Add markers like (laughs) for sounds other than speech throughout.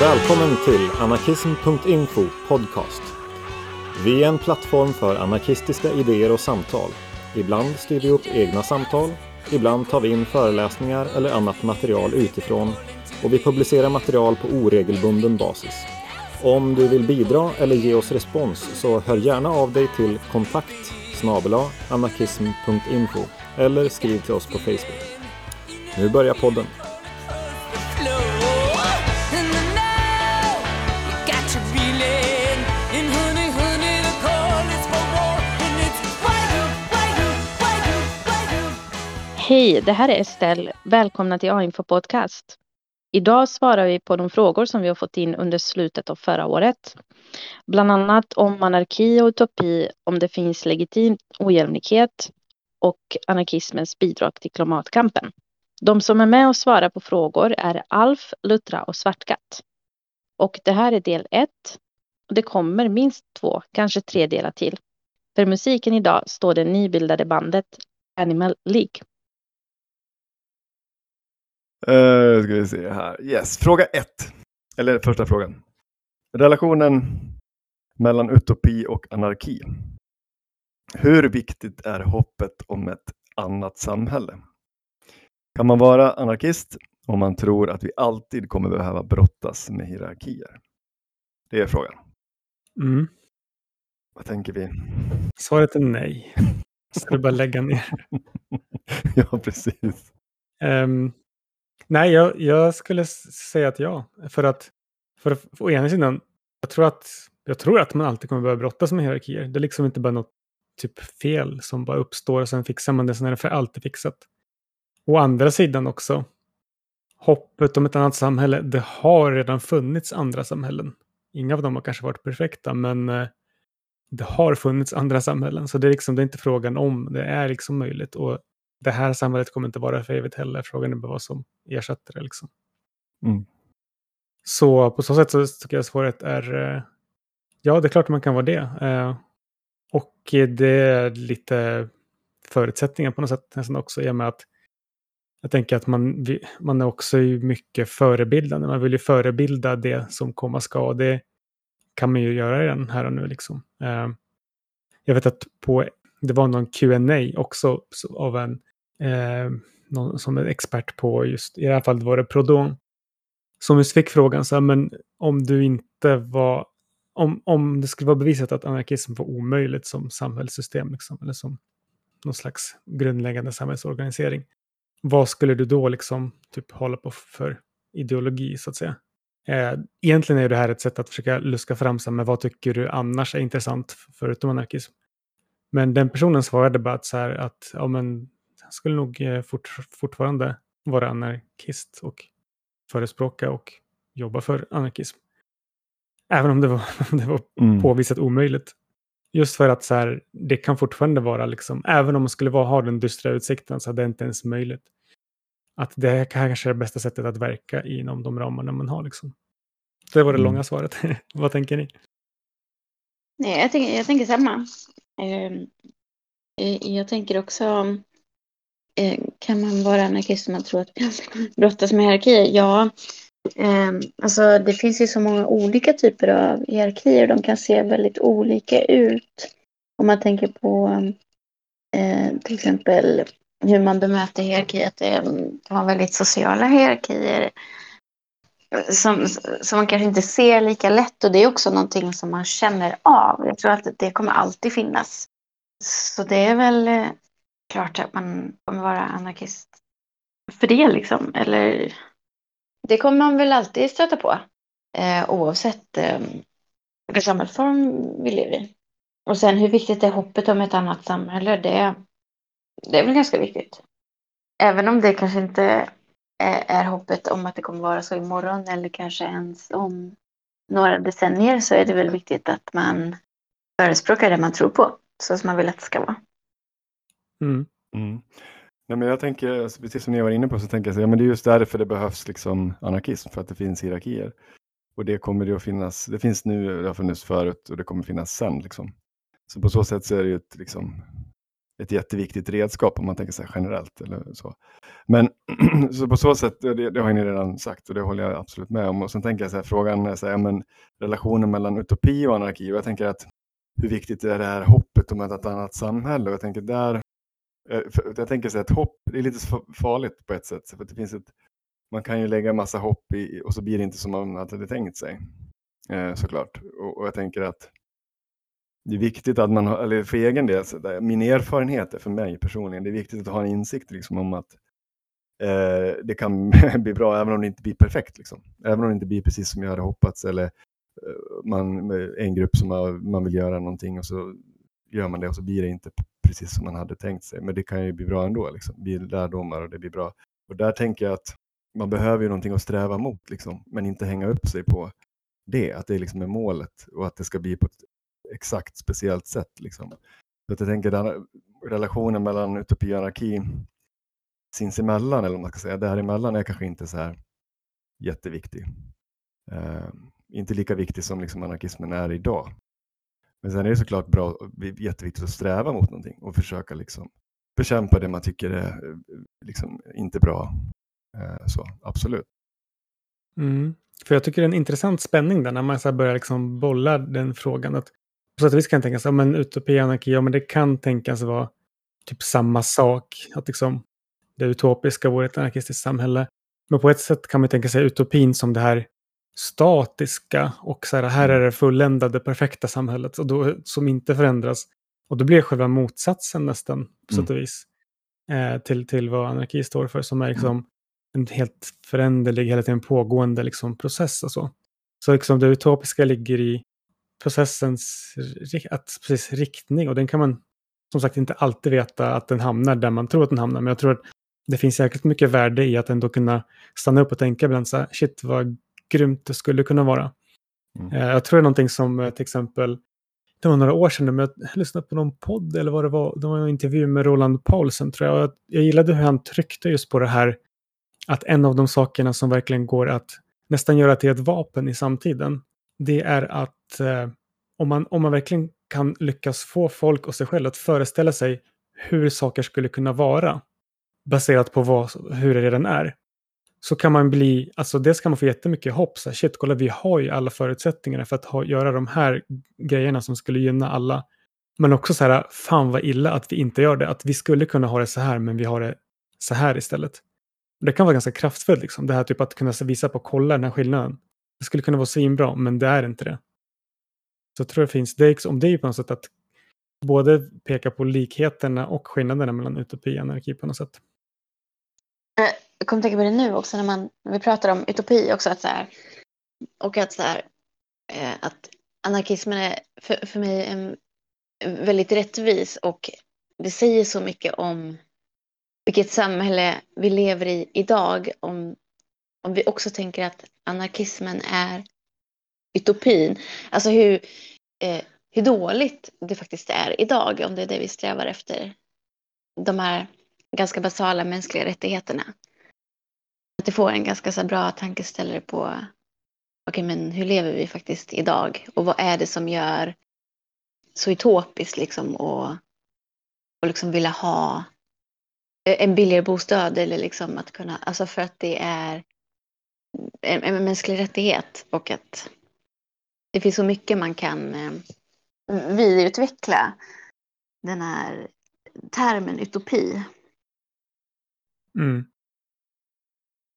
Välkommen till anarkism.info podcast. Vi är en plattform för anarkistiska idéer och samtal. Ibland styr vi upp egna samtal, ibland tar vi in föreläsningar eller annat material utifrån och vi publicerar material på oregelbunden basis. Om du vill bidra eller ge oss respons så hör gärna av dig till kontakt anarkism.info eller skriv till oss på Facebook. Nu börjar podden. Hej, det här är Estelle. Välkomna till A-info podcast. Idag svarar vi på de frågor som vi har fått in under slutet av förra året. Bland annat om anarki och utopi, om det finns legitim ojämlikhet och anarkismens bidrag till klimatkampen. De som är med och svarar på frågor är Alf, Luttra och Svartkatt. Och det här är del ett. Det kommer minst två, kanske tre delar till. För musiken idag står det nybildade bandet Animal League. Uh, ska vi se här. Yes, fråga ett. Eller första frågan. Relationen mellan utopi och anarki. Hur viktigt är hoppet om ett annat samhälle? Kan man vara anarkist om man tror att vi alltid kommer behöva brottas med hierarkier? Det är frågan. Mm. Vad tänker vi? Svaret är nej. (laughs) Ska du bara lägga ner? ja, precis. Um, nej, jag, jag, skulle säga att ja. För att, för för, å ena sidan, jag tror, att, jag tror att man alltid kommer behöva brottas med hierarkier. Det är liksom inte bara något typ fel som bara uppstår och sen fixar man det, sen är det för alltid fixat. Å andra sidan också, hoppet om ett annat samhälle, det har redan funnits andra samhällen. Inga av dem har kanske varit perfekta, men eh, det har funnits andra samhällen. Så det är, liksom, det är inte frågan om, det är liksom möjligt. Och det här samhället kommer inte vara för evigt heller. Frågan är bara vad som ersätter det. Liksom. Mm. Så på så sätt så tycker jag svaret är eh, ja, det är klart man kan vara det. Eh, och det är lite förutsättningar på något sätt nästan också i och med att jag tänker att man, man är också mycket förebildande. Man vill ju förebilda det som komma ska. Och det kan man ju göra redan här och nu. Liksom. Eh, jag vet att på, det var någon Q&A också av en eh, någon som är expert på just, i det här fallet var det Prodon, som just fick frågan så här, men om du inte var, om, om det skulle vara bevisat att anarkism var omöjligt som samhällssystem, liksom, eller som någon slags grundläggande samhällsorganisering, vad skulle du då liksom typ hålla på för ideologi så att säga? Eh, egentligen är det här ett sätt att försöka luska fram sig, men vad tycker du annars är intressant förutom anarkism? Men den personen svarade bara att, så här, att ja, men, skulle nog eh, fort, fortfarande vara anarkist och förespråka och jobba för anarkism. Även om det var, (laughs) det var mm. påvisat omöjligt. Just för att så här, det kan fortfarande vara, liksom, även om man skulle vara, ha den dystra utsikten så är det inte ens möjligt. Att det kanske är det bästa sättet att verka inom de ramarna man har. Liksom. Det var det mm. långa svaret. (laughs) Vad tänker ni? Nej, jag, tänker, jag tänker samma. Ehm, eh, jag tänker också, Eh, kan man vara anarkist om man tror att (laughs) brottas med hierarkier? Ja, ehm, alltså det finns ju så många olika typer av hierarkier. De kan se väldigt olika ut. Om man tänker på eh, till exempel hur man bemöter hierarkier, att det har väldigt sociala hierarkier som, som man kanske inte ser lika lätt och det är också någonting som man känner av. Jag tror att det kommer alltid finnas. Så det är väl eh, klart att man kommer vara anarkist för det liksom. Eller det kommer man väl alltid stöta på eh, oavsett eh, vilken samhällsform vi lever i. Och sen hur viktigt är hoppet om ett annat samhälle? Det, det är väl ganska viktigt. Även om det kanske inte är hoppet om att det kommer vara så imorgon eller kanske ens om några decennier så är det väl viktigt att man förespråkar det man tror på så som man vill att det ska vara. Mm. Mm. Nej, men jag tänker, alltså, precis som ni var inne på, så tänker jag så, ja, men det är just därför det behövs liksom anarkism, för att det finns hierarkier. Och det kommer det att finnas, det finns nu, det har funnits förut och det kommer finnas sen. Liksom. Så på så sätt så är det ju ett, liksom, ett jätteviktigt redskap om man tänker sig generellt. Eller så. Men (clears throat) så på så sätt, det, det, har ni redan sagt och det håller jag absolut med om. Och sen tänker jag så här, frågan är så här, men relationen mellan utopi och anarki. Och jag tänker att hur viktigt är det här hoppet om ett annat samhälle? Och jag tänker där, Eh, jag tänker så här, att hopp är lite farligt på ett sätt. För det finns ett, man kan ju lägga massa hopp i och så blir det inte som man hade tänkt sig. Eh, såklart. Och, och jag tänker att det är viktigt att man har, eller för egen del, min erfarenhet är för mig personligen, det är viktigt att ha en insikt liksom, om att eh, det kan (laughs) bli bra även om det inte blir perfekt. Liksom. Även om det inte blir precis som jag hade hoppats eller eh, man, en grupp som man vill göra någonting och så gör man det och så blir det inte precis som man hade tänkt sig. Men det kan ju bli bra ändå, liksom. det blir lärdomar och det blir bra. Och där tänker jag att man behöver ju någonting att sträva mot, liksom, men inte hänga upp sig på det, att det liksom är målet och att det ska bli på ett exakt speciellt sätt. Liksom. Så att jag tänker den relationen mellan utopi och anarki sinsemellan, eller om man ska säga, däremellan är kanske inte så här jätteviktig. Uh, inte lika viktig som liksom anarkismen är idag. Men sen är det såklart bra, jätteviktigt att sträva mot någonting och försöka liksom bekämpa det man tycker är eh, liksom inte bra. Eh, så absolut. Mm. För jag tycker det är en intressant spänning där när man så börjar liksom bolla den frågan. Att på sätt och vis kan jag tänka ja men utopi och anarki, ja men det kan tänkas vara typ samma sak. Att liksom det utopiska vore ett anarkistiskt samhälle. Men på ett sätt kan man tänka sig utopin som det här statiska och så här, här är det fulländade perfekta samhället och då, som inte förändras. Och då blir själva motsatsen nästan på sätt och mm. vis eh, till, till vad anarki står för som är liksom en helt föränderlig, hela tiden pågående liksom, process och så. Så liksom det utopiska ligger i processens att, precis, riktning och den kan man som sagt inte alltid veta att den hamnar där man tror att den hamnar. Men jag tror att det finns jäkligt mycket värde i att ändå kunna stanna upp och tänka ibland så här, shit vad grymt det skulle kunna vara. Mm. Eh, jag tror det är någonting som eh, till exempel, det var några år sedan, men jag lyssnade på någon podd eller vad det var, det var en intervju med Roland Paulsen tror jag. Jag gillade hur han tryckte just på det här, att en av de sakerna som verkligen går att nästan göra till ett vapen i samtiden, det är att eh, om, man, om man verkligen kan lyckas få folk och sig själv att föreställa sig hur saker skulle kunna vara baserat på vad, hur det redan är. Så kan man bli, alltså dels kan man få jättemycket hopp, så här, shit kolla vi har ju alla förutsättningarna för att ha, göra de här grejerna som skulle gynna alla. Men också så här, fan vad illa att vi inte gör det, att vi skulle kunna ha det så här men vi har det så här istället. Det kan vara ganska kraftfullt, liksom. det här typ att kunna visa på, kolla den här skillnaden. Det skulle kunna vara svinbra, men det är inte det. Så jag tror det finns, det är, om det är på något sätt att både peka på likheterna och skillnaderna mellan utopi och anarki på något sätt. Eh, jag kommer tänka på det nu också när, man, när vi pratar om utopi också. Att så här, och att, så här, eh, att anarkismen är för, för mig en, väldigt rättvis och det säger så mycket om vilket samhälle vi lever i idag. Om, om vi också tänker att anarkismen är utopin. Alltså hur, eh, hur dåligt det faktiskt är idag, om det är det vi strävar efter. De här ganska basala mänskliga rättigheterna. Att det får en ganska så bra tankeställare på okej, okay, men hur lever vi faktiskt idag? Och vad är det som gör så utopiskt liksom och, och liksom vilja ha en billigare bostad eller liksom att kunna, alltså för att det är en, en mänsklig rättighet och att det finns så mycket man kan eh, vidareutveckla den här termen utopi. Mm.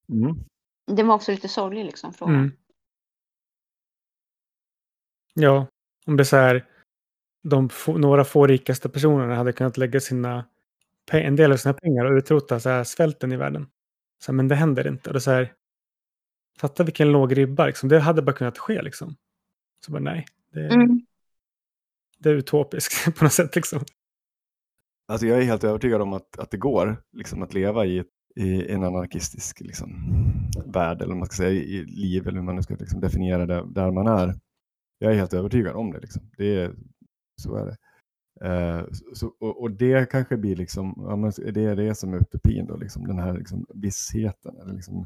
Mm. Den var också lite sorglig liksom. Frågan. Mm. Ja, om det är så här. De få, några få rikaste personerna hade kunnat lägga sina, en del av sina pengar och utrota så här, svälten i världen. Så här, men det händer inte. Och det är så här, fatta vilken låg ribba. Liksom. Det hade bara kunnat ske. Liksom. Så bara nej. Det, mm. det är utopiskt (laughs) på något sätt. Liksom. Alltså jag är helt övertygad om att, att det går liksom, att leva i, i en anarkistisk liksom, värld, eller man ska säga i liv, eller hur man nu ska liksom, definiera det, där man är. Jag är helt övertygad om det. Liksom. det är, så är det. Uh, så, och, och, det kanske blir liksom, ja, det är det som är utopin, då, liksom, den här liksom, vissheten, eller liksom,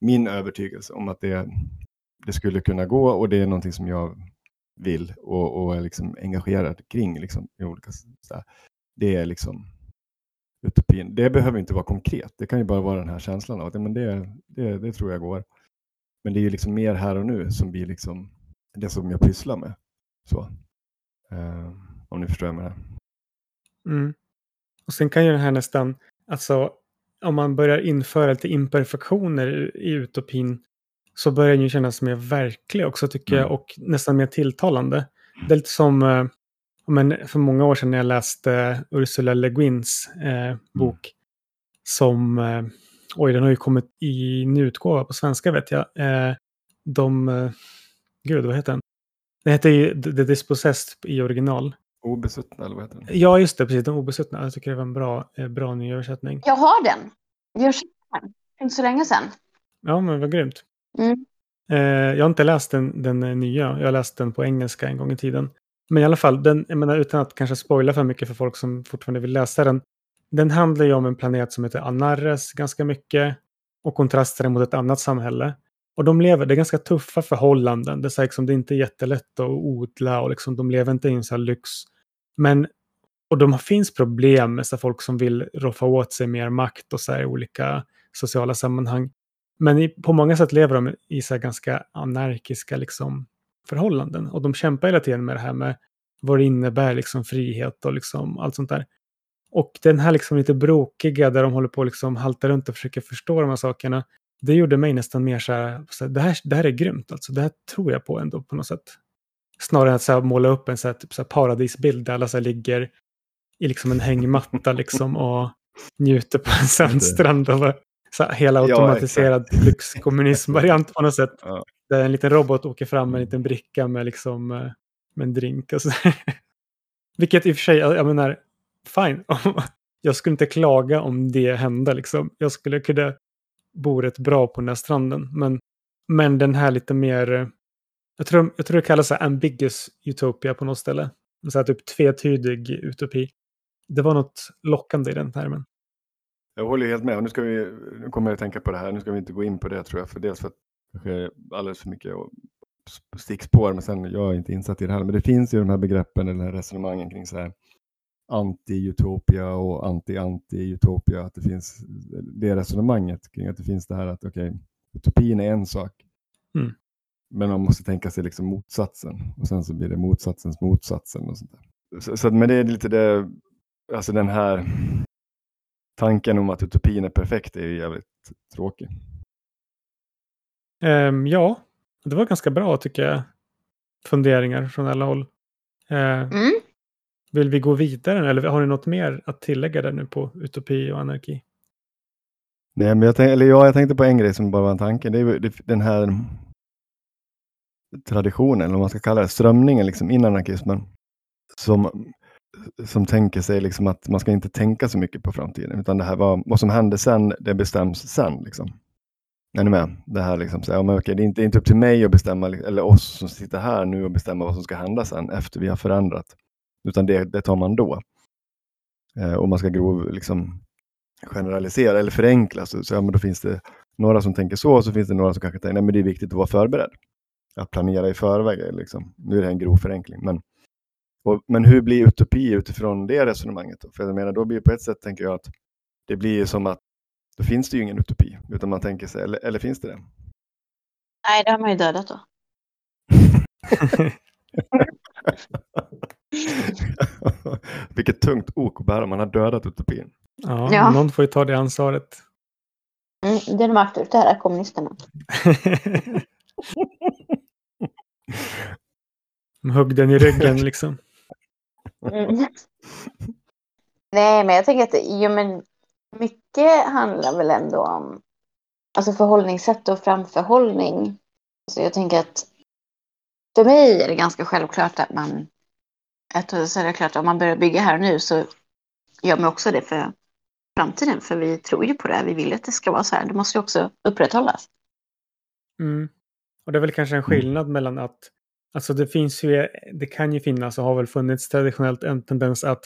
min övertygelse om att det, det skulle kunna gå och det är någonting som jag vill och, och är liksom engagerad kring liksom, i olika så det är liksom utopin. Det behöver inte vara konkret. Det kan ju bara vara den här känslan av att men det, det, det tror jag går. Men det är ju liksom mer här och nu som blir liksom det som jag pysslar med. Så. Eh, om ni förstår vad jag menar. Mm. Och sen kan ju det här nästan, alltså om man börjar införa lite imperfektioner i utopin så börjar den ju kännas mer verklig också tycker jag Mm. och nästan mer tilltalande. Det är lite som eh, men för många år sedan när jag läste Ursula Le Guins eh, bok som, eh, oj den har ju kommit i nyutgåva på svenska vet jag. Eh, de, eh, gud vad heter den? Den heter ju The Dispossessed i original. Obesuttna eller vad heter det? Ja, just det, precis. De obesuttna. Jag tycker det var en bra, eh, bra ny översättning. Jag har den. Jag köpte den. Inte så länge sedan. Ja, men vad grymt. Mm. Eh, jag har inte läst den, den eh, nya. Jag har läst den på engelska en gång i tiden. Men i alla fall, den, jag menar, utan att kanske spoila för mycket för folk som fortfarande vill läsa den. Den handlar ju om en planet som heter Anarres ganska mycket. Och kontraster mot ett annat samhälle. Och de lever, det är ganska tuffa förhållanden. Det är, så här, liksom, det är inte jättelätt att odla och liksom, de lever inte i en sån här lyx. Men, och de finns problem med så folk som vill roffa åt sig mer makt och så här, i olika sociala sammanhang. Men i, på många sätt lever de i så här ganska anarkiska liksom, förhållanden. Och de kämpar hela tiden med det här med vad det innebär liksom, frihet och liksom, allt sånt där. Och den här liksom lite brokiga där de håller på att liksom halta runt och försöker förstå de här sakerna. Det gjorde mig nästan mer så här, så här, det, här det här är grymt alltså. Det här tror jag på ändå på något sätt. Snarare än att så här, måla upp en så här, typ så här paradisbild där alla så här, ligger i liksom en hängmatta (laughs) liksom och njuter på en sandstrand. Och så här, hela Ja, automatiserad lyxkommunism-variant på något sätt. Ja. Där en liten robot åker fram med en liten bricka med, liksom, eh, med en drink. Och så. där. (laughs) Vilket i och för sig, jag menar, fine. (laughs) jag skulle inte klaga om det hände. Liksom. Jag skulle kunna bo rätt bra på den här stranden. Men, men den här lite mer, eh, jag tror, jag tror det kallas så ambiguous utopia på något ställe. Så här typ tvetydig utopi. Det var något lockande i den termen. Jag håller helt med. Nu, ska vi, nu kommer jag att tänka på det här. Nu ska vi inte gå in på det tror jag. För dels för att sker alldeles för mycket och stickspår. Men sen jag är inte insatt i det här. Men det finns ju de här begreppen eller resonemangen kring så här anti-utopia och anti-anti-utopia. Att det finns det resonemanget kring att det finns det här att okej, utopin är en sak. Mm. Men man måste tänka sig liksom motsatsen. Och sen så blir det motsatsens motsatsen. Och sånt där. Så, så, att- men det är lite det, alltså den här tanken om att utopin är perfekt är ju jävligt tråkig. Ehm, ja, det var ganska bra tycker jag. Funderingar från alla håll. Eh, Mm. vill vi gå vidare eller har ni något mer att tillägga där nu på utopi och anarki? Nej, men jag, tänk, eller ja, jag tänkte på en grej som bara var en tanke. Det är den här traditionen, eller vad man ska kalla det, strömningen liksom in anarkismen. Som, som tänker sig liksom att man ska inte tänka så mycket på framtiden. Utan det här var, vad som händer sen, det bestäms sen. Liksom. Är ni med? Det här liksom, så, ja, men okej, det, är inte, det är inte upp till mig att bestämma, eller oss som sitter här nu och bestämma vad som ska hända sen efter vi har förändrat. Utan det, det tar man då. Eh, och man ska grov, liksom, generalisera eller förenkla så, så ja, men då finns det några som tänker så och så finns det några som kanske tänker nej men det är viktigt att vara förberedd. Att planera i förväg. Liksom. Nu är det en grov förenkling. Men, och, men hur blir utopi utifrån det resonemanget? Då? För jag menar, då blir på ett sätt tänker jag att det blir som att då finns det ju ingen utopi. Utan man tänker sig, eller, eller finns det det? Nej, det har man ju dödat då. (laughs) Vilket tungt ok att bära, man har dödat utopin. Ja, Ja. någon får ju ta det ansvaret. Mm, det är de auktoritära kommunisterna. (laughs) De högg den i ryggen (laughs) liksom. Mm. Nej, men jag tänker att jo, men mycket handlar väl ändå om alltså förhållningssätt och framförhållning. Så jag tänker att för mig är det ganska självklart att man att så är det klart om man börjar bygga här nu så gör man också det för framtiden. För vi tror ju på det här. Vi vill att det ska vara så här. Det måste ju också upprätthållas. Mm. Och det är väl kanske en skillnad mellan att Alltså det finns ju, det kan ju finnas och har väl funnits traditionellt en tendens att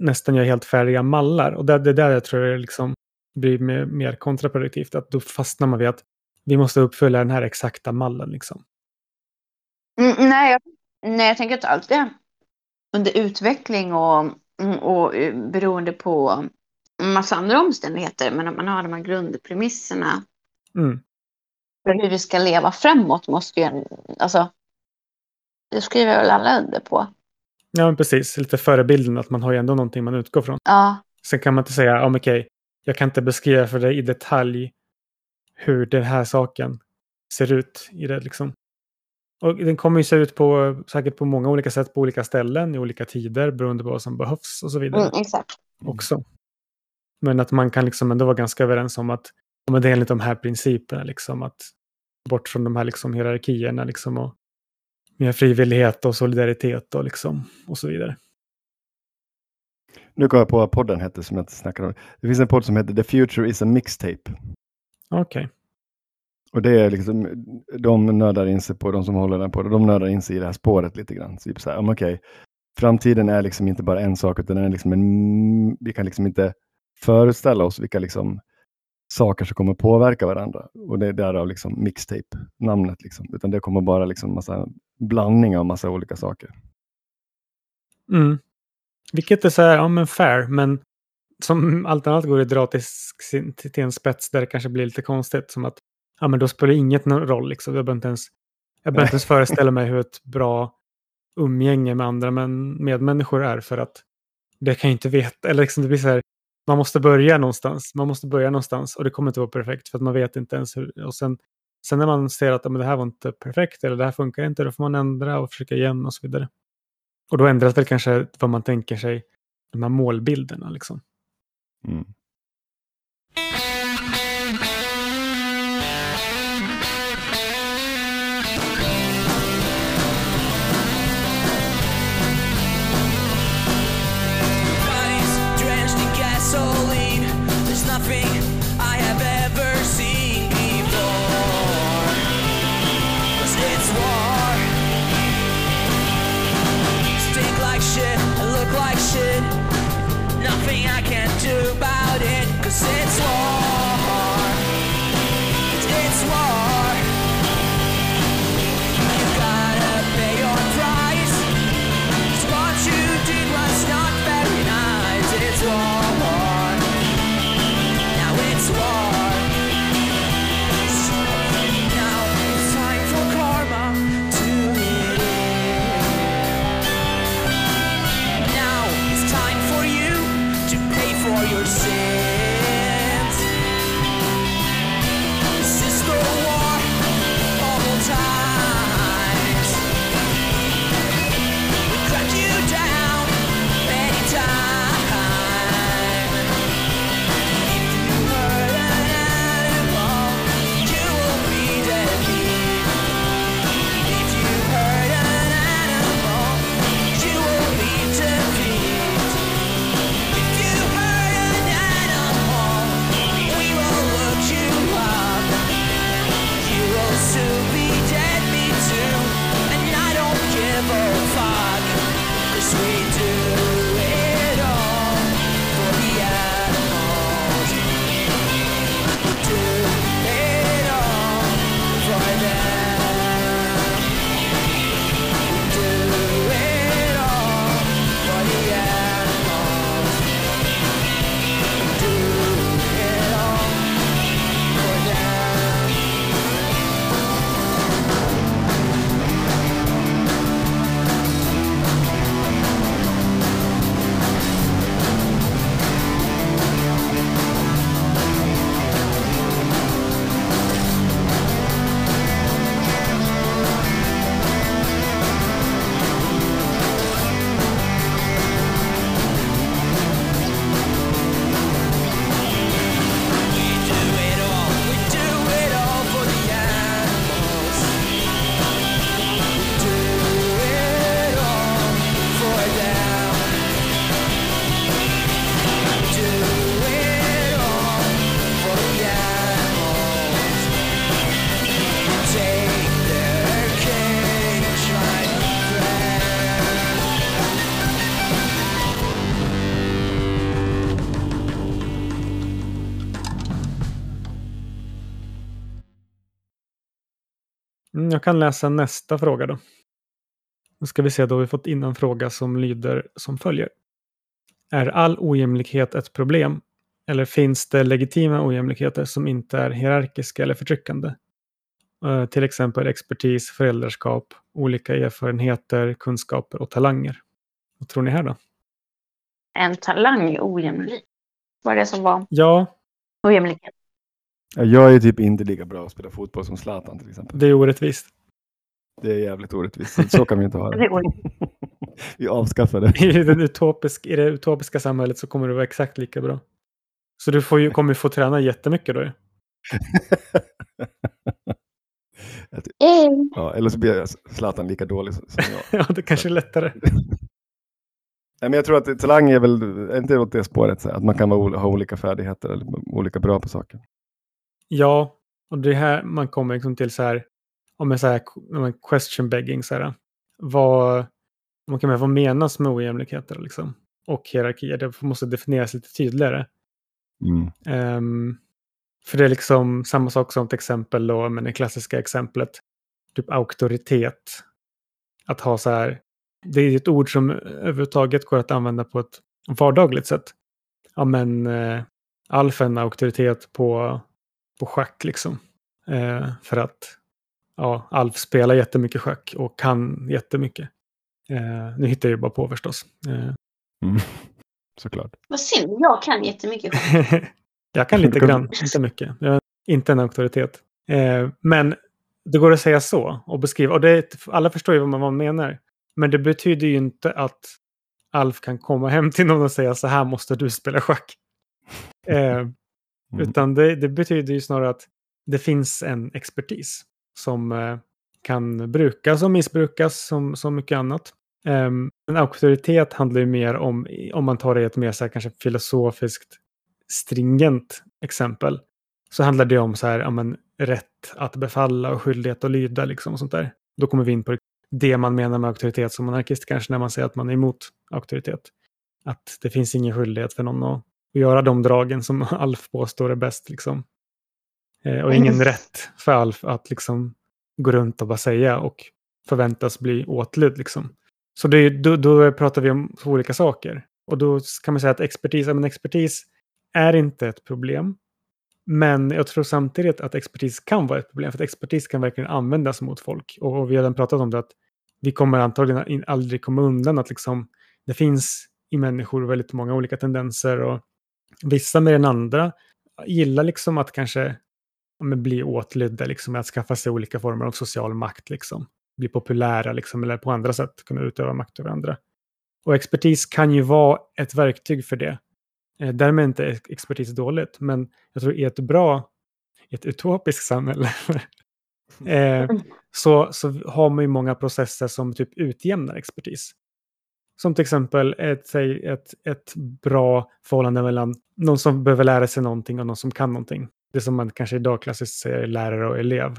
nästan göra helt färdiga mallar. Och det, det är där jag tror det liksom blir mer, mer kontraproduktivt. Att då fastnar man vid att vi måste uppfylla den här exakta mallen. Liksom. Mm, nej, jag, nej, jag tänker att allt är under utveckling och Mm, Och eh, beroende på massa andra omständigheter, men om man har de här grundpremisserna Mm. för hur vi ska leva framåt måste ju, alltså, det skriver väl alla under på. Ja, men precis. Lite förebilden att man har ju ändå någonting man utgår från. Ja, Sen kan man inte säga, ja men okej, jag kan inte beskriva för dig i detalj hur den här saken ser ut i det liksom. Och den kommer ju se ut på säkert på många olika sätt på olika ställen i olika tider beroende på vad som behövs och så vidare mm, exakt. också. Men att man kan liksom ändå vara ganska överens om att men det är enligt de här principerna liksom att bort från de här liksom hierarkierna liksom och mer frivillighet och solidaritet och liksom och så vidare. Nu kom jag på vad podden hette som jag inte snackade om. Det finns en podd som heter The Future is a Mixtape. Okej. Och det är liksom, de nördar in sig på, de som håller den på de nördar in sig i det här spåret lite grann. Typ så här, okej, framtiden är liksom inte bara en sak, utan den är liksom en, vi kan liksom inte föreställa oss vilka liksom saker som kommer påverka varandra. Och det är därav liksom mixtape, namnet liksom. Utan det kommer bara liksom massa blandning av massa olika saker. Mm. Vilket är så här, ja men fair, men som allt annat går det dra till, till en spets där det kanske blir lite konstigt. Som att, ja men då spelar inget någon roll liksom. Jag behöver inte ens, jag behöver inte ens (laughs) föreställa mig hur ett bra umgänge med andra men, medmänniskor är för att det kan jag inte veta. Eller liksom det blir så här, man måste börja någonstans. Man måste börja någonstans och det kommer inte vara perfekt för att man vet inte ens hur. Och sen, sen när man ser att men det här var inte perfekt eller det här funkar inte, då får man ändra och försöka igen och så vidare. Och då ändras väl kanske vad man tänker sig, de här målbilderna liksom. Mm. Jag kan läsa nästa fråga då. Nu ska vi se, då har vi fått in en fråga som lyder som följer. Är all ojämlikhet ett problem? Eller finns det legitima ojämlikheter som inte är hierarkiska eller förtryckande? Eh, till exempel expertis, föräldraskap, olika erfarenheter, kunskaper och talanger. Vad tror ni här då? En talang är ojämlik. Vad är det som var Ja, ojämlikhet? Ja, Jag är typ inte lika bra att spela fotboll som Zlatan till exempel. det är orättvist. Det är jävligt orättvist. Så- Så kan vi inte ha Det. (laughs) Vi avskaffar det. (laughs) I, den utopisk, I det utopiska samhället så kommer det vara exakt lika bra. Så du får ju, kommer ju få träna jättemycket då. ju. (laughs) Ja, eller så blir Zlatan lika dålig som jag. Ja, det kanske är lättare. Nej, men jag tror att talang är väl är inte åt det spåret, så att man kan ha olika färdigheter eller olika bra på saker. Ja, och det är här man kommer liksom till så här, om en så här om question begging, så här, vad, man kan med vad menas med ojämlikheter liksom, och hierarkier. Det måste definieras lite tydligare. Mm. Ehm, för det är liksom samma sak som till exempel då, men det klassiska exemplet, typ auktoritet. Att ha så här, det är ett ord som överhuvudtaget går att använda på ett vardagligt sätt. Ja men eh, Alf är en auktoritet på, på schack liksom. Eh, för att ja, Alf spelar jättemycket schack och kan jättemycket. Eh, nu hittar jag ju bara på förstås. Eh, Mm. (laughs) Såklart. vad synd, jag kan jättemycket. (laughs) jag kan lite grann, inte mycket. Jag är inte en auktoritet. Eh, men det går att säga så och beskriva. Och det, alla förstår ju vad man, vad man menar. Men det betyder ju inte att Alf kan komma hem till någon och säga så här måste du spela schack. (laughs) Eh, Mm. Utan det, det betyder ju snarare att det finns en expertis som eh, kan brukas och missbrukas som, som mycket annat. Ehm, um, en auktoritet handlar ju mer om, om man tar det i ett mer så här, kanske filosofiskt stringent exempel, så handlar det om så här, ja, men, rätt att befalla och skyldighet att lyda liksom och sånt där. Då kommer vi in på det man menar med auktoritet som anarkist kanske när man säger att man är emot auktoritet. Att det finns ingen skyldighet för någon att att göra de dragen som (laughs) Alf påstår är bäst. Liksom. Eh, och ingen Mm. rätt för Alf att liksom gå runt och bara säga och förväntas bli åtlydd. Liksom. Så det, då, då pratar vi om olika saker. Och då kan man säga att expertis, men expertis är inte ett problem. Men jag tror samtidigt att expertis kan vara ett problem. För att expertis kan verkligen användas mot folk. Och, och vi har redan pratat om det att vi kommer antagligen aldrig komma undan att liksom, det finns i människor väldigt många olika tendenser. Och vissa mer än andra gillar liksom att kanske men bli åtlydda, liksom, att skaffa sig olika former av social makt. Liksom. Bli populära liksom, eller på andra sätt kunna utöva makt över andra. Och expertis kan ju vara ett verktyg för det. Eh, därmed är inte ex- expertis dåligt, men jag tror i ett bra, i ett utopiskt samhälle, (laughs) eh, så, så har man ju många processer som typ utjämnar expertis. Som till exempel ett, säg, ett, ett bra förhållande mellan någon som behöver lära sig någonting och någon som kan någonting. Det som man kanske idag klassiskt säger lärare och elev.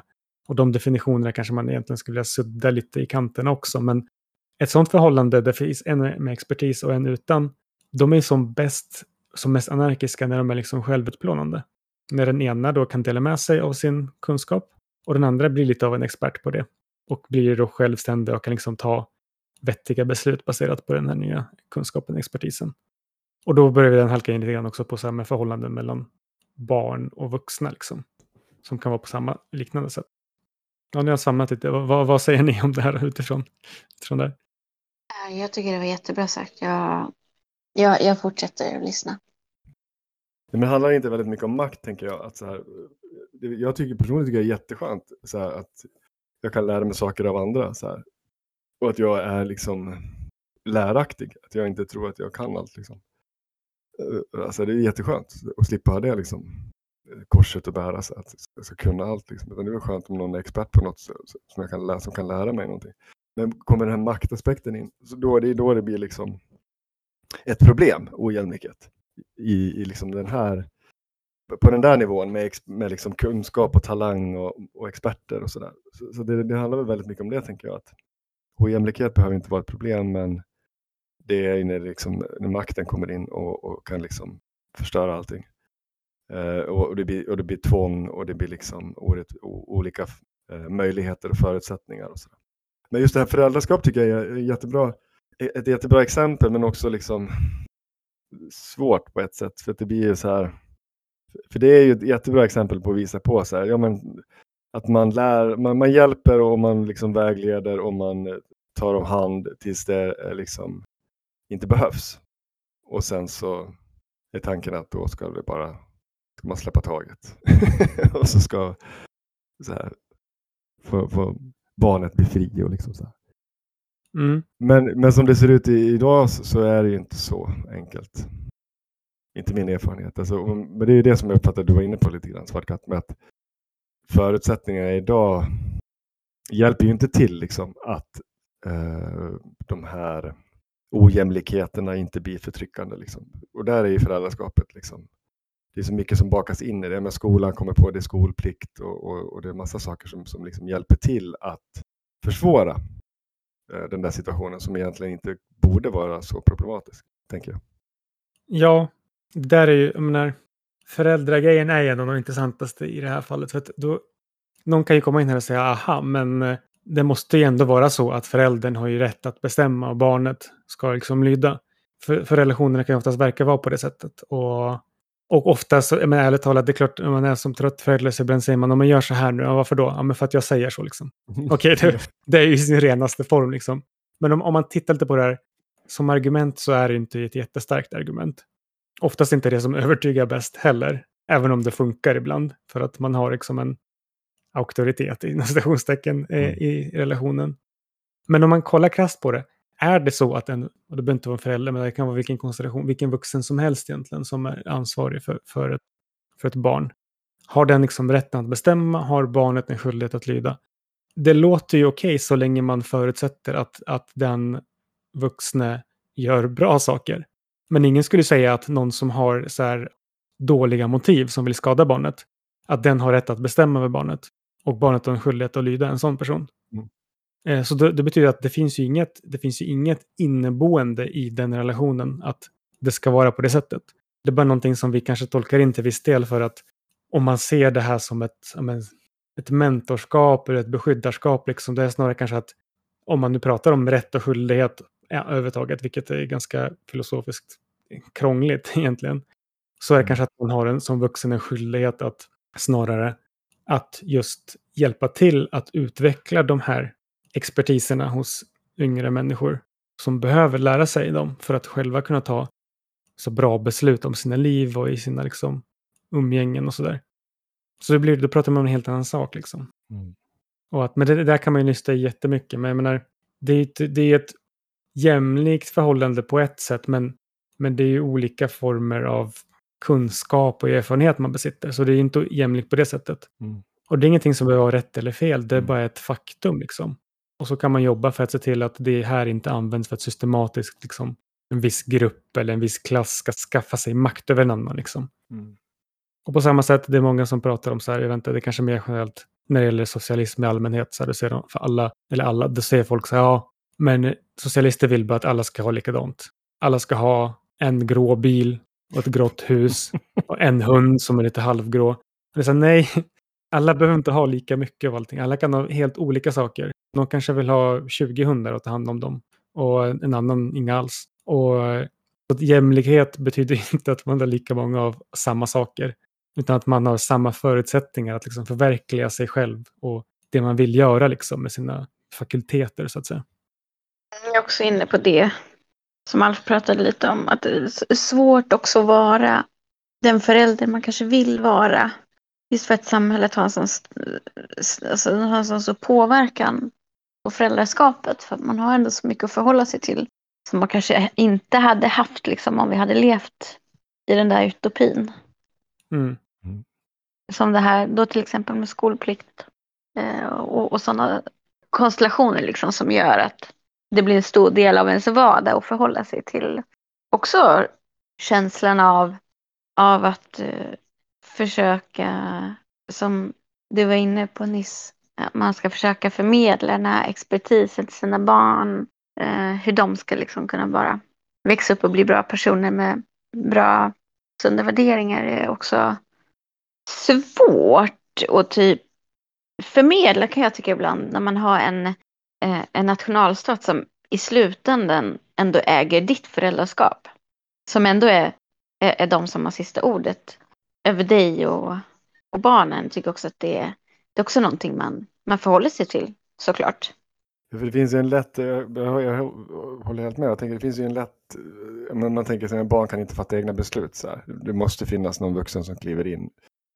Och de definitionerna kanske man egentligen skulle vilja sudda lite i kanterna också. Men ett sådant förhållande där finns en med expertis och en utan, de är som bäst, som mest anarkiska när de är liksom självutplånande. När den ena då kan dela med sig av sin kunskap och den andra blir lite av en expert på det. Och blir då självständig och kan liksom ta vettiga beslut baserat på den här nya kunskapen, expertisen. Och då börjar vi den halka in lite grann också på samma förhållanden mellan barn och vuxna liksom. Som kan vara på samma liknande sätt. Ja, nu har jag samlat lite. Vad, vad, säger ni om det här utifrån, utifrån det här? Jag tycker det var jättebra sagt. Jag, jag, jag fortsätter att lyssna. Men det handlar inte väldigt mycket om makt, tänker jag. Att så här, det- jag tycker personligen tycker jag är jätteskönt så här, att jag kan lära mig saker av andra. Så här. Och att jag är liksom läraktig. Att jag inte tror att jag kan allt. Liksom. Eh, alltså, det är jätteskönt att slippa ha det liksom, eh, korset att bära. Så att jag ska kunna allt. Liksom. Utan det är väl skönt om någon är expert på något så- så- som, jag kan lära, som kan lära mig någonting. Men kommer den här maktaspekten in, så då är det då det blir liksom ett problem, ojämlikhet. I, i liksom den här, på den där nivån med, med liksom kunskap och talang och, och experter och sådär. Så, så det, det handlar väl väldigt mycket om det tänker jag. Att ojämlikhet behöver inte vara ett problem men det är när, liksom, när makten kommer in och, och kan liksom förstöra allting. Eh, och, och, det blir, och det blir tvång och det blir liksom orätt, o, olika eh, möjligheter och förutsättningar. Och så. Men just det här föräldraskap tycker jag är jättebra, eh, ett jättebra exempel men också liksom svårt på ett sätt. För att det blir ju så här. För det är ju ett jättebra exempel på att visa på så här. Ja, men, att man, lär, man, man hjälper och man liksom vägleder och man tar om hand tills det eh, liksom inte behövs. Och sen så är tanken att då ska det bara ska man släppa taget. (laughs) och så ska så här, få, få barnet bli fri och liksom så här. Mm. Men, men som det ser ut i, idag så, så är det ju inte så enkelt. Inte min erfarenhet. Alltså, men det är ju det som jag uppfattar att du var inne på lite grann, Svartkatt, med att förutsättningarna idag hjälper ju inte till liksom, att eh, de här ojämlikheterna inte blir förtryckande. Liksom. Och där är ju föräldraskapet. Liksom. Det är så mycket som bakas in i det. Men skolan kommer på det, är skolplikt och, och, och det är massa saker som, som liksom hjälper till att försvåra eh, den där situationen som egentligen inte borde vara så problematisk, tänker jag. Ja, där är ju, jag menar, föräldragrejen är ju ändå det intressantaste i det här fallet. För att då, någon kan ju komma in här och säga, aha, men eh, det måste ju ändå vara så att föräldern har ju rätt att bestämma och barnet ska liksom lyda. För, för relationerna kan ju oftast verka vara på det sättet. Och, och oftast, menar, ärligt talat, det är klart, när man är som trött förälder så ibland säger man, om man gör så här nu, ja, varför då? Ja, men för att jag säger så liksom. (laughs) Okej, det, det är ju sin renaste form liksom. Men om, om man tittar lite på det här som argument så är det inte ett jättestarkt argument. Oftast inte det som (laughs) övertygar bäst heller, även om det funkar ibland för att man har liksom en auktoritet i citationstecken eh, Mm. i relationen. Men om man kollar krasst på det, är det så att en, och det behöver inte vara en förälder, men det kan vara vilken konstellation, vilken vuxen som helst egentligen som är ansvarig för, för, ett, för ett barn. Har den liksom rätten att bestämma? Har barnet en skyldighet att lyda? Det låter ju okej så länge man förutsätter att, att den vuxne gör bra saker. Men ingen skulle säga att någon som har så här dåliga motiv som vill skada barnet, att den har rätt att bestämma över barnet. Och barnet har en skyldighet att lyda en sån person. Mm. Eh, Så det, det betyder att det finns, ju inget, det finns ju inget inneboende i den relationen att det ska vara på det sättet. Det är bara någonting som vi kanske tolkar in till viss del för att om man ser det här som ett, ett mentorskap eller ett beskyddarskap, liksom, det är snarare kanske att om man nu pratar om rätt och skyldighet ja, överhuvudtaget, vilket är ganska filosofiskt krångligt (laughs) egentligen, så är det Mm. kanske att man har en som vuxen en skyldighet att snarare att just hjälpa till att utveckla de här expertiserna hos yngre människor som behöver lära sig dem för att själva kunna ta så bra beslut om sina liv och i sina liksom, umgängen och sådär. Så det blir, då pratar man om en helt annan sak. Liksom. Mm. Och att, men det, det där kan man ju nysta i jättemycket. Men jag menar, det är, ett, det är ett jämlikt förhållande på ett sätt, men, men det är ju olika former av kunskap och erfarenhet man besitter. Så det är inte jämlikt på det sättet. Mm. Och det är ingenting som behöver vara rätt eller fel, det är Mm. bara ett faktum. Liksom. Och så kan man jobba för att se till att det här inte används för att systematiskt liksom, en viss grupp eller en viss klass ska skaffa sig makt över en annan. Liksom. Mm. Och på samma sätt, det är många som pratar om så här, jag vet inte, det är kanske mer generellt när det gäller socialism i allmänhet, så här, då säger de, för alla, eller alla, då säger folk så här, ja, men socialister vill bara att alla ska ha likadant. Alla ska ha en grå bil och ett grått hus (laughs) och en hund som är lite halvgrå. Och det är nej, alla behöver inte ha lika mycket av allting. Alla kan ha helt olika saker. Någon kanske vill ha 20 hundar och ta hand om dem och en annan inga alls. Och att jämlikhet betyder (laughs) inte att man har lika många av samma saker. Utan att man har samma förutsättningar att liksom förverkliga sig själv och det man vill göra liksom med sina fakulteter så att säga. Jag är också inne på det som Alf pratade lite om, att det är svårt också att vara den förälder man kanske vill vara. Just för att samhället har en sån, alltså, har en sån så påverkan på föräldraskapet. För att man har ändå så mycket att förhålla sig till som man kanske inte hade haft liksom, om vi hade levt i den där utopin. Mm. Som det här då till exempel med skolplikt eh, och, och sådana konstellationer liksom som gör att det blir en stor del av ens vardag att förhålla sig till. Också känslan av, av att uh, försöka, som du var inne på nyss, att man ska försöka förmedla den här expertisen till sina barn. Uh, hur de ska liksom kunna bara växa upp och bli bra personer med bra sunda värderingar är också svårt att typ förmedla kan jag tycka ibland när man har en, eh, en nationalstat som i slutändan ändå äger ditt föräldraskap. som ändå är, är, är de som har sista ordet över dig och, och barnen, tycker också att det är, det är också någonting man, man förhåller sig till, såklart. För det finns ju en lätt, eh, jag, jag, jag håller helt med, jag tänker det finns ju en lätt, eh, men man tänker sig att barn kan inte fatta egna beslut så här. Det måste finnas någon vuxen som kliver in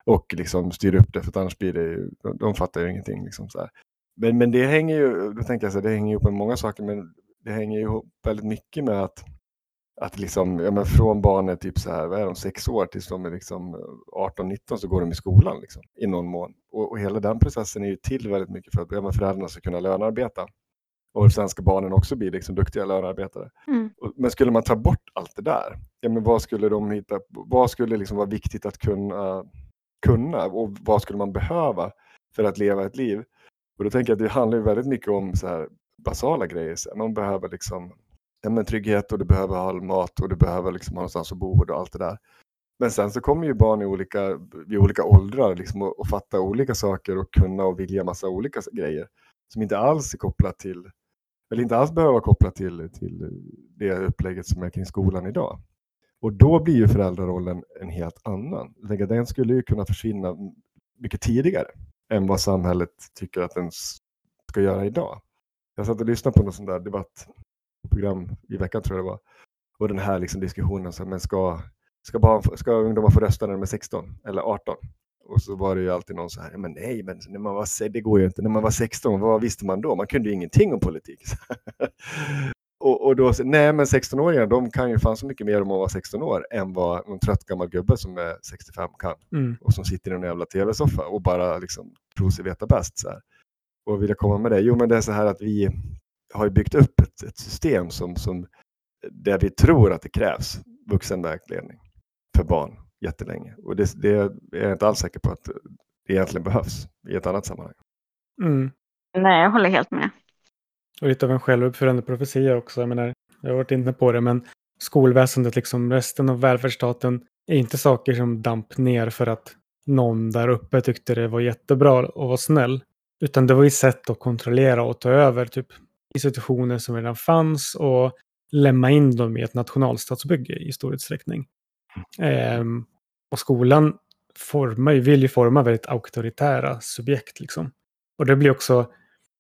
och liksom styr upp det för annars blir det ju, de, de fattar ju ingenting liksom så här. Men, men det hänger ju, då tänker jag så det hänger ihop med många saker, men det hänger ju ihop väldigt mycket med att att liksom, ja men från barnet typ så här, vad är de, sex år tills de är liksom 18-19 så går de i skolan liksom, i någon mån. Och, och hela den processen är ju till väldigt mycket för att ja, men föräldrarna ska kunna lönearbeta. Och sen ska barnen också bli liksom duktiga lönearbetare. Mm. Men skulle man ta bort allt det där, ja men vad skulle de hitta, vad skulle liksom vara viktigt att kunna, kunna och vad skulle man behöva för att leva ett liv? Och då tänker jag att det handlar ju väldigt mycket om så här basala grejer. Så Man behöver liksom ja, men trygghet och du behöver ha mat och du behöver liksom ha någonstans att bo och allt det där. Men sen så kommer ju barn i olika, i olika åldrar liksom och, och fatta olika saker och kunna och vilja massa olika grejer som inte alls är kopplat till, eller inte alls behöver vara kopplat till, till det upplägget som är kring skolan idag. Och då blir ju föräldrarollen en helt annan. Jag tänker den skulle ju kunna försvinna mycket tidigare än vad samhället tycker att den ska göra idag. Jag satt och lyssnade på något sånt där debattprogram i veckan tror jag det var. Och den här liksom diskussionen, så, här, men ska, ska, barn, ska ungdomar få rösta när de är 16 eller 18? Och så var det ju alltid någon så här, men nej, men när man var, det går ju inte. När man var 16, vad visste man då? Man kunde ju ingenting om politik. (laughs) och, och då, nej men 16-åringar, de kan ju fan så mycket mer om att vara 16 år än vad någon trött gammal gubbe som är 65 kan Mm. och som sitter i en jävla tv-soffa och bara liksom tror sig veta bäst. Så här. Och vill jag komma med det? Jo, men det är så här att vi har ju byggt upp ett, ett system som, som där vi tror att det krävs vuxenvägledning för barn jättelänge. Och det, det är jag inte alls säker på att det egentligen behövs i ett annat sammanhang. Mm. Nej, jag håller helt med. Och lite av en självuppfyllande profetia också. Jag menar, jag har varit inne på det, men skolväsendet, liksom resten av välfärdsstaten, är inte saker som damp ner för att någon där uppe tyckte det var jättebra och var snäll. Utan det var ju sätt att kontrollera och ta över typ institutioner som redan fanns och lämna in dem i ett nationalstatsbygge i stor utsträckning. Ehm, och skolan formar, vill ju forma väldigt auktoritära subjekt. Liksom. Och det blir också,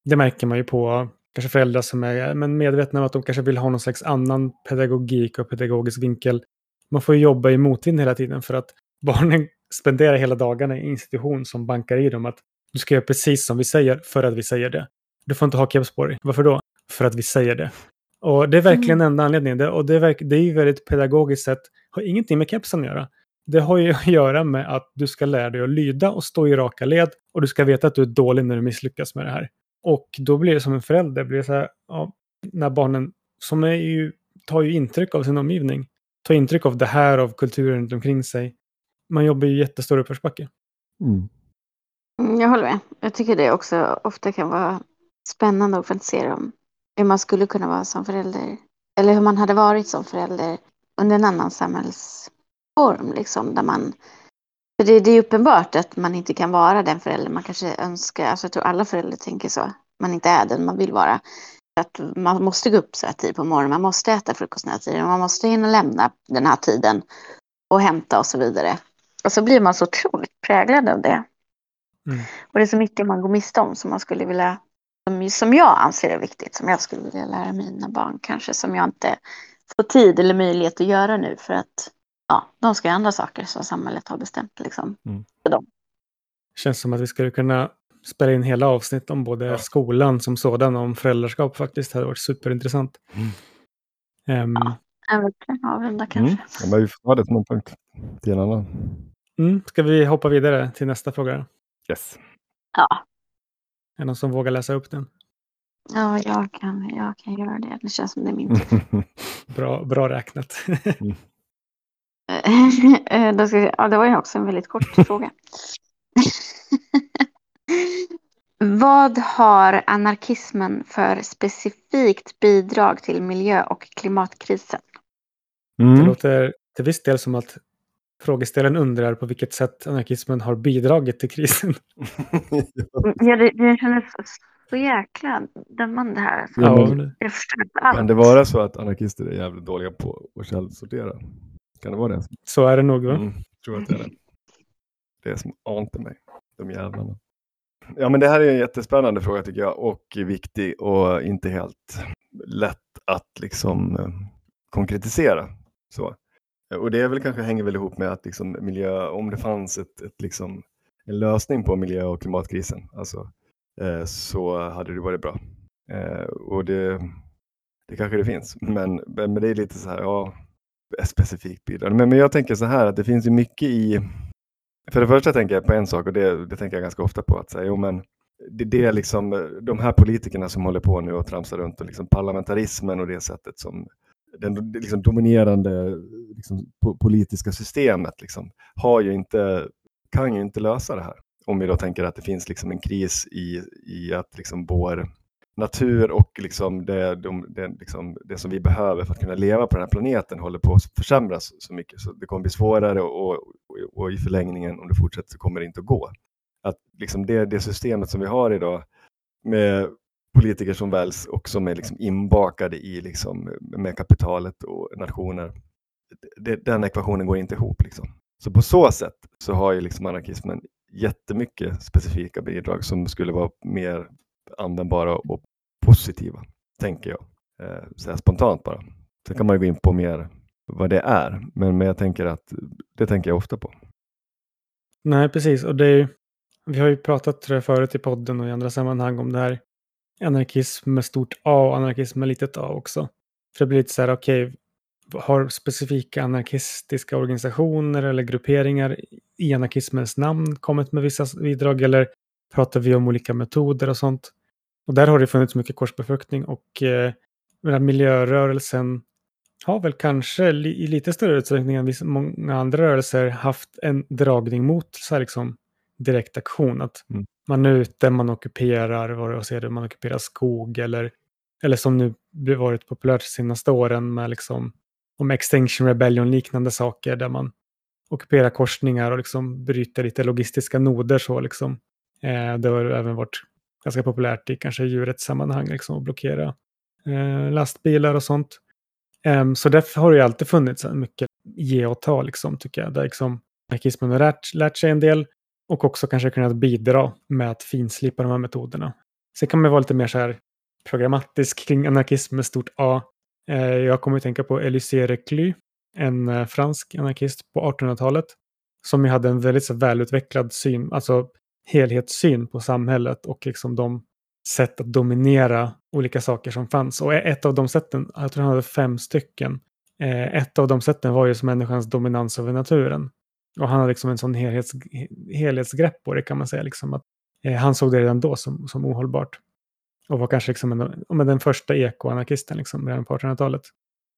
det märker man ju på kanske föräldrar som är men medvetna om att de kanske vill ha någon slags annan pedagogik och pedagogisk vinkel. Man får ju jobba i motvind hela tiden för att barnen (laughs) spenderar hela dagarna i en institution som bankar i dem att du ska göra precis som vi säger för att vi säger det. Du får inte ha keps på dig. Varför då? För att vi säger det. Och det är verkligen enda anledningen. Det, och det är, det är ju väldigt pedagogiskt sett. Har ingenting med kepsen att göra. Det har ju (laughs) att göra med att du ska lära dig att lyda och stå i raka led. Och du ska veta att du är dålig när du misslyckas med det här. Och då blir det som en förälder, blir det så här, ja, när barnen, som är ju, tar ju intryck av sin omgivning, tar intryck av det här, av kulturen runt omkring sig. Man jobbar ju jättestor uppförsbacke. Mm, Jag håller med. Jag tycker det också ofta kan vara spännande att fantisera om hur man skulle kunna vara som förälder. Eller hur man hade varit som förälder under en annan samhällsform. Liksom, där man, för det, det är uppenbart att man inte kan vara den förälder man kanske önskar. Alltså, jag tror alla föräldrar tänker så. Man inte är den man vill vara. Att man måste gå upp så här tid på morgonen. Man måste äta frukost den här tiden. Man måste hinna lämna den här tiden. Och hämta och så vidare. Och så blir man så otroligt präglad av det. Mm. Och det är så mycket man går miste om som man skulle vilja, som, som jag anser är viktigt, som jag skulle vilja lära mina barn kanske, som jag inte får tid eller möjlighet att göra nu för att ja, de ska göra andra saker som samhället har bestämt liksom. Känns som att vi skulle kunna spela in hela avsnitt om både Ja. skolan som sådan och om föräldraskap faktiskt. Det hade varit superintressant. Mm. Ehm, Jag vill avrunda kanske. Mm. Ja, men vi får ha det som en punkt till en annan. mm, ska vi hoppa vidare till nästa fråga? Yes. Ja, Är det någon som vågar läsa upp den? ja jag, kan, jag kan göra det. Det känns som det är min tur. (laughs) Bra, bra räknat. (laughs) Eh, Då ska vi, ja, det var ju också en väldigt kort (laughs) fråga. (laughs) Vad har anarkismen för specifikt bidrag till miljö och klimatkrisen? Det Mm. låter till viss del som att frågeställaren undrar på vilket sätt anarkismen har bidragit till krisen. Ja, det, det kändes så jäkla dömande här. Alltså. Ja, men- det- Jag förstår allt. Kan det vara så att anarkister är jävligt dåliga på att källsortera? Kan det vara det? så är det nog. Va? Mm, tror att det är det. Det är som ante mig, de jävlarna. Ja, men det här är en jättespännande fråga tycker jag och viktig och inte helt lätt att liksom eh, konkretisera. Så. Och det är väl kanske hänger väl ihop med att liksom miljö, om det fanns ett, ett liksom, en lösning på miljö och klimatkrisen alltså, eh, så hade det varit bra. Eh, och det, det kanske det finns, men, men det är lite så här, ja, specifikt bidrag. Men, men jag tänker så här att det finns ju mycket i, för det första tänker jag på en sak och det, det tänker jag ganska ofta på att säga, jo men det, det är liksom eh, de här politikerna som håller på nu och tramsar runt och liksom parlamentarismen och det sättet som den det liksom dominerande liksom, po- politiska systemet liksom, har ju inte, kan ju inte lösa det här. Om vi då tänker att det finns liksom en kris i, i att liksom vår natur och liksom det, de, det, liksom det som vi behöver för att kunna leva på den här planeten håller på att försämras så mycket så det kommer bli svårare och, och, och i förlängningen om det fortsätter så kommer det inte att gå. Att liksom det, det systemet som vi har idag med politiker som väljs och som är liksom inbakade i liksom med kapitalet och nationer. Det, den ekvationen går inte ihop. Liksom. Så på så sätt så har ju liksom anarkismen jättemycket specifika bidrag som skulle vara mer användbara och positiva, tänker jag. Eh, så här spontant bara. Sen kan man ju gå in på mer vad det är, men, men jag tänker att det tänker jag ofta på. Nej, precis. Och det är, vi har ju pratat tror jag, förut i podden och i andra sammanhang om det här anarkism med stort A och anarkism med litet a också. För det blir lite så här, okej, har specifika anarkistiska organisationer eller grupperingar i anarkismens namn kommit med vissa bidrag eller pratar vi om olika metoder och sånt? Och där har det funnits mycket korsbefruktning och eh, miljörörelsen har väl kanske li, i lite större utsträckning än många andra rörelser haft en dragning mot så här liksom direkt aktion. Att Mm. man är ute, man ockuperar, vad vad ser du, man ockuperar skog eller, eller som nu varit populärt de senaste åren med liksom om Extinction Rebellion liknande saker där man ockuperar korsningar och liksom bryter lite logistiska noder så liksom. Eh, det har även varit ganska populärt i kanske djurrättssammanhang liksom att blockera eh, lastbilar och sånt. Um, så därför har det ju alltid funnits mycket ge och ta, liksom, tycker jag. Där liksom anarkismen har lärt, lärt sig en del och också kanske kunnat bidra med att finslipa de här metoderna. Sen kan man vara lite mer så här programmatisk kring anarkism med stort A. Eh, jag kommer att tänka på Élysée Reclus, en eh, fransk anarkist på 1800-talet, som ju hade en väldigt så välutvecklad syn, alltså helhetssyn på samhället och liksom de sätt att dominera olika saker som fanns. Och ett av de sätten, jag tror han hade fem stycken, eh, ett av de sätten var just människans dominans över naturen. Och han hade liksom en sån helhets, helhetsgrepp på det kan man säga. Liksom att, eh, han såg det redan då som, som ohållbart. Och var kanske liksom en, med den första ekoanarkisten liksom, redan på 1800-talet.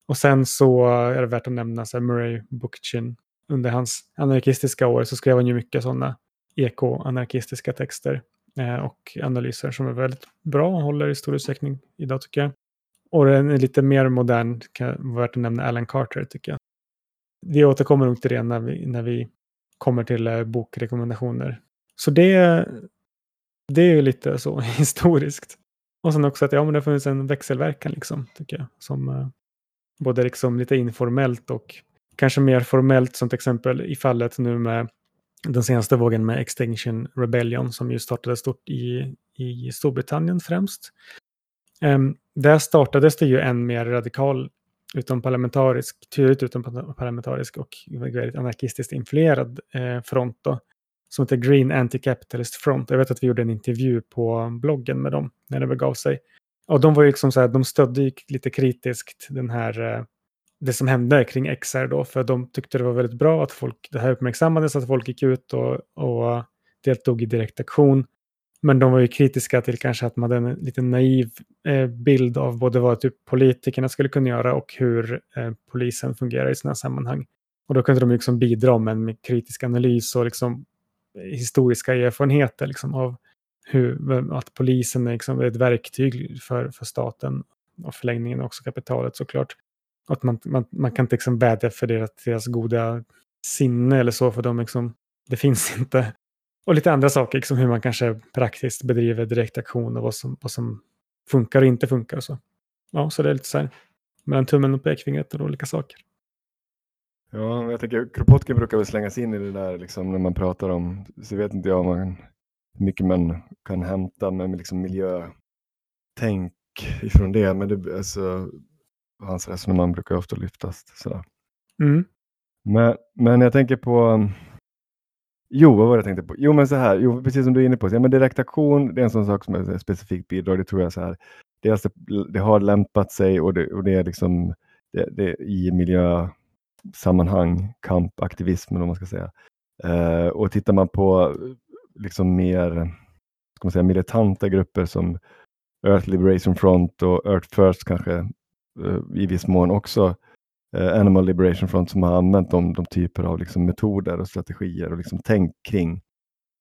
Och sen så är det värt att nämna så här, Murray Bookchin. Under hans anarkistiska år så skrev han ju mycket sådana eko-anarkistiska texter eh, och analyser som är väldigt bra och håller i stor utsträckning idag tycker jag. Och den är lite mer modern, kan vara värt att nämna Alan Carter tycker jag. Vi återkommer nog till det när vi, när vi kommer till eh, bokrekommendationer. Så det, det är ju lite så (laughs) historiskt. Och sen också att ja, men det har funnits en växelverkan liksom, tycker jag. Som eh, både liksom lite informellt och kanske mer formellt som till exempel i fallet nu med den senaste vågen med Extinction Rebellion som ju startade stort i, i Storbritannien främst. Um, där startades det ju en mer radikal utomparlamentarisk, tydligt utomparlamentarisk och väldigt anarkistiskt influerad eh, front då, som heter Green Anti-Capitalist Front. Jag vet att vi gjorde en intervju på bloggen med dem när det begav sig. Och de var ju liksom så här, de stödde ju lite kritiskt den här eh, det som hände kring XR då, för de tyckte det var väldigt bra att folk, det här uppmärksammades, att folk gick ut och, och deltog i direktaktion. Men de var ju kritiska till kanske att man hade en lite naiv eh, bild av både vad typ politikerna skulle kunna göra och hur eh, polisen fungerar i sådana sammanhang. Och då kunde de liksom bidra med en kritisk analys och liksom eh, historiska erfarenheter liksom av hur, att polisen är liksom ett verktyg för, för staten och förlängningen också kapitalet såklart. Att man, man, man kan inte liksom vädja för deras, deras goda sinne eller så, för de liksom, det finns (laughs) inte. och lite andra saker, liksom hur man kanske praktiskt bedriver direktaktion och vad som, vad som funkar och inte funkar och så. Ja, så det är lite så här mellan tummen och pekfingret och olika saker. Ja, jag tänker Kropotkin brukar väl slängas in i det där liksom, när man pratar om, så vet inte jag man, hur mycket man kan hämta med liksom miljötänk ifrån det, men det, alltså, hans resonemang brukar ofta lyftas. Sådär. Mm. Men, men jag tänker på, jo vad var det jag tänkte på? Jo men så här, jo, precis som du är inne på, så, ja, men direktaktion det är en sån sak som är ett specifikt bidrag, det tror jag så här, dels det, det har lämpat sig och det, och det är liksom det, det, i miljösammanhang, kamp, aktivismen om man ska säga. Eh, och tittar man på liksom mer ska man säga, militanta grupper som Earth Liberation Front och Earth First kanske Eh, i viss mån också eh, Animal Liberation Front som har använt de, de typer av liksom metoder och strategier och liksom tänk kring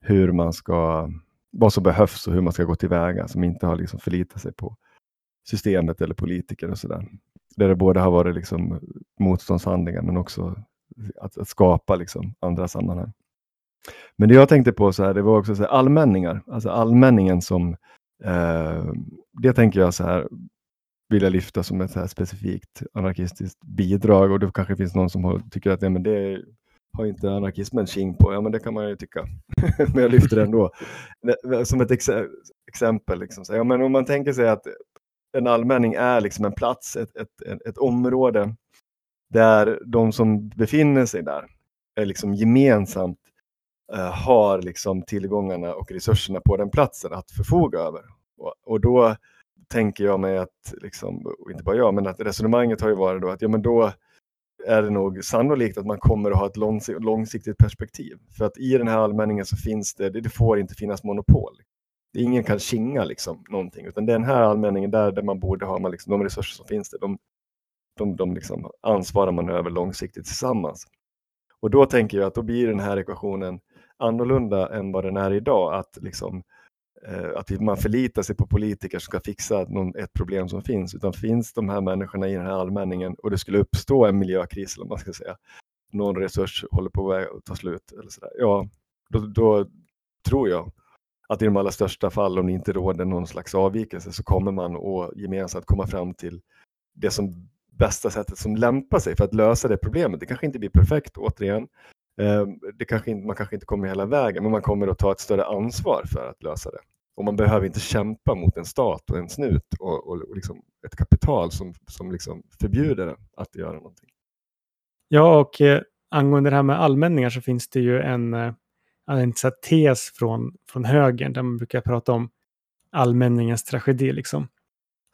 hur man ska, vad som behövs och hur man ska gå tillväga som inte har liksom förlitat sig på systemet eller politiker och sådär. Där det både har varit liksom motståndshandlingar men också att, att skapa liksom andra sammanhang. Men det jag tänkte på så här, det var också så här, allmänningar, alltså allmänningen som eh, det tänker jag så här vilja lyfta som ett så här specifikt anarkistiskt bidrag och det kanske finns någon som har, tycker att ja, men det har inte anarkismen king på. Ja, men det kan man ju tycka. (laughs) men jag lyfter det ändå. Som ett ex exempel. Liksom. Så, ja, men om man tänker sig att en allmänning är liksom en plats, ett, ett, ett, ett område där de som befinner sig där är liksom gemensamt eh, har liksom tillgångarna och resurserna på den platsen att förfoga över. Och, och då tänker jag mig att, liksom, och inte bara jag, men att resonemanget har ju varit då att ja, men då är det nog sannolikt att man kommer att ha ett långsiktigt, långsiktigt perspektiv. För att i den här allmänningen så finns det, det får inte finnas monopol. Ingen kan kinga liksom någonting, utan den här allmänningen där, där man borde ha man liksom, de resurser som finns där, de, de, de liksom ansvarar man över långsiktigt tillsammans. Och då tänker jag att då blir den här ekvationen annorlunda än vad den är idag. Att, liksom, eh, Eh, att man förlitar sig på politiker som ska fixa någon, ett problem som finns. Utan finns de här människorna i den här allmänningen och det skulle uppstå en miljökris, eller man ska säga, någon resurs håller på att ta slut, eller så där, ja, då, då tror jag att i de allra största fall, om det inte råder någon slags avvikelse, så kommer man att gemensamt komma fram till det som bästa sättet som lämpar sig för att lösa det problemet. Det kanske inte blir perfekt återigen. Ehm, det kanske inte, man kanske inte kommer hela vägen, men man kommer att ta ett större ansvar för att lösa det. Och man behöver inte kämpa mot en stat och en snut och, och, och liksom ett kapital som, som liksom förbjuder det att göra någonting. Ja, och eh, angående det här med allmänningar så finns det ju en, eh, en så tes från, från högern där man brukar prata om allmänningens tragedi. Liksom.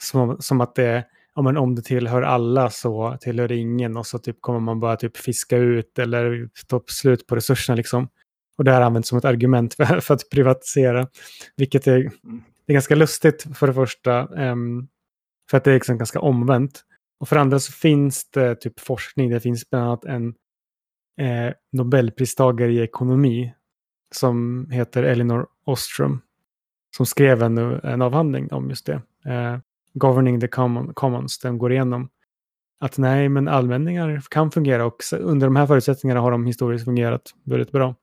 Som, som att det, ja, men om det tillhör alla så tillhör det ingen och så typ kommer man bara typ fiska ut eller ta slut på resurserna. Liksom. Och det här används som ett argument (laughs) för, för att privatisera. Vilket är, det är ganska lustigt för det första. ehm, för att det är liksom ganska omvänt. Och för det andra så finns det typ forskning. Det finns bland annat en eh, Nobelpristagare i ekonomi som heter Elinor Ostrom. Som skrev en, en avhandling om just det. Eh, Governing the common, Commons. Den går igenom att nej, men allmänningar kan fungera och under de här förutsättningarna har de historiskt fungerat väldigt bra.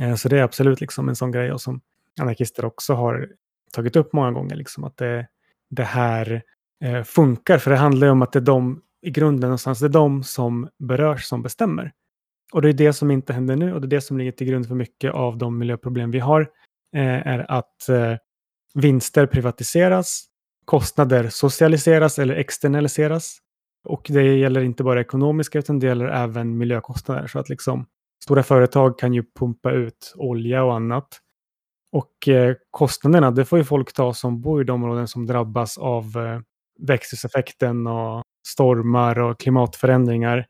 Eh, så det är absolut liksom en sån grej och som anarkister också har tagit upp många gånger. Liksom, att det, det här eh, funkar. För det handlar ju om att det är de i grunden någonstans, det är de som berörs som bestämmer. Och det är det som inte händer nu och det är det som ligger till grund för mycket av de miljöproblem vi har. Eh, är att vinster privatiseras, kostnader socialiseras eller externaliseras. Och det gäller inte bara ekonomiska utan det gäller även miljökostnader. Så att liksom stora företag kan ju pumpa ut olja och annat. Och eh, kostnaderna, det får ju folk ta som bor i de områden som drabbas av eh, växthuseffekten och stormar och klimatförändringar.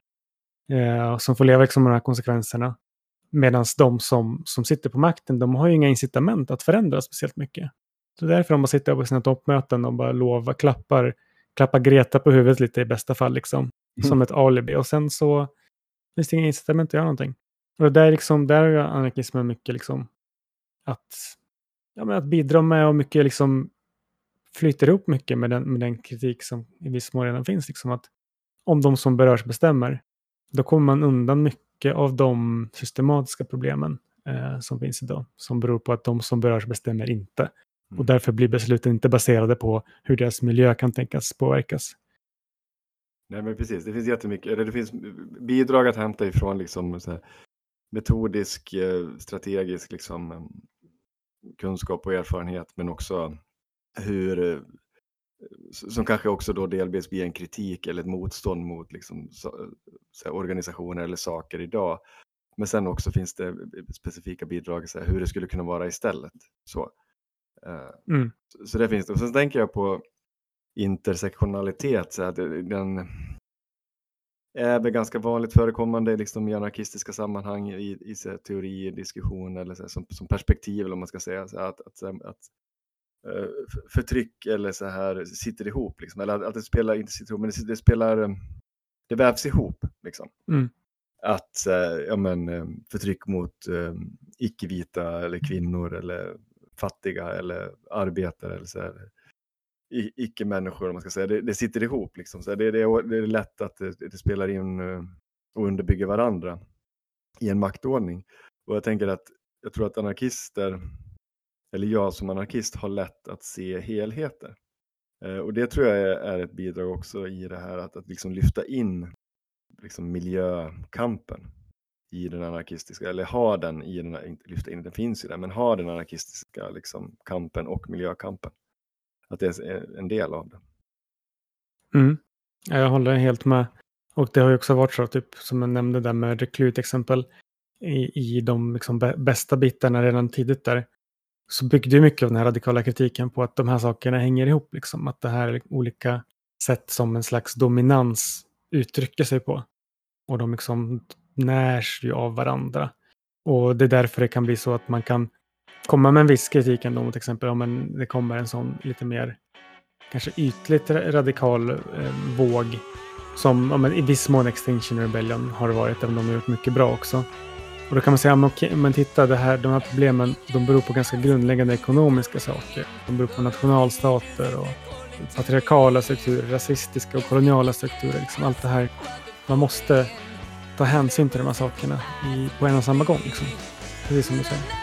Eh, som får leva liksom med de här konsekvenserna. Medan de som, som sitter på makten, de har ju inga incitament att förändra speciellt mycket. Så därför de bara sitter på sina toppmöten och bara lovar, klappar, klappar Greta på huvudet lite i bästa fall, liksom. Som ett alibi. Och sen så finns det inga incitament att göra någonting. Och där, är liksom, där är anarkismen mycket liksom att, ja, men att bidra med och mycket liksom flyter ihop mycket med den, med den kritik som i viss mån redan finns. Liksom att om de som berörs bestämmer, då kommer man undan mycket av de systematiska problemen. eh, som finns idag. Som beror på att de som berörs bestämmer inte. Mm. Och därför blir besluten inte baserade på hur deras miljö kan tänkas påverkas. Nej men precis, det finns jättemycket, eller det finns bidrag att hämta ifrån liksom här, metodisk, eh, strategisk liksom, eh, kunskap och erfarenhet men också hur, eh, som kanske också då delvis blir en kritik eller ett motstånd mot liksom, så, så här, organisationer eller saker idag. Men sen också finns det specifika bidrag, så här, hur det skulle kunna vara istället. Så, Mm. så, det finns det. Och sen tänker jag på intersektionalitet, så att den är väl ganska vanligt förekommande liksom i anarkistiska sammanhang i, i så här, teori, diskussion eller så här, som, som perspektiv eller vad man ska säga. Så att, att, att, att eh, förtryck eller så här sitter ihop, liksom. eller att, att det spelar, inte sitter ihop, men det, det spelar, eh, det vävs ihop. Liksom. Mm. Att eh, ja, men, eh, förtryck mot eh, icke-vita eller kvinnor eller fattiga eller arbetare eller så här, icke-människor, om man ska säga. Det, det sitter ihop. Liksom. Så det, det, är, det är lätt att det, det spelar in eh, och underbygger varandra i en maktordning. Och jag tänker att jag tror att anarkister, eller jag som anarkist, har lätt att se helheter. Eh, Och det tror jag är, är ett bidrag också i det här att, att liksom lyfta in liksom miljökampen i den anarkistiska, eller har den i den, inte lyfta in, den finns ju där, men har den anarkistiska liksom, kampen och miljökampen. Att det är en del av det. Mm. Jag håller helt med. Och det har ju också varit så, typ, som jag nämnde där med reklut exempel, i, i de liksom bästa bitarna redan tidigt där, så byggde ju mycket av den här radikala kritiken på att de här sakerna hänger ihop. Liksom. Att det här är olika sätt som en slags dominans uttrycker sig på. Och de liksom närs ju av varandra. Och det är därför det kan bli så att man kan komma med en viss kritik ändå mot exempel om en, det kommer en sån lite mer kanske ytligt radikal eh, våg som ja, men i viss mån Extinction Rebellion har det varit, även om de har gjort mycket bra också. Och då kan man säga, men, okej, men titta, det här, de här problemen de beror på ganska grundläggande ekonomiska saker. De beror på nationalstater och patriarkala strukturer, rasistiska och koloniala strukturer. Liksom allt det här. Man måste ta hänsyn till de här sakerna i, på en och samma gång. Liksom. Precis som du säger.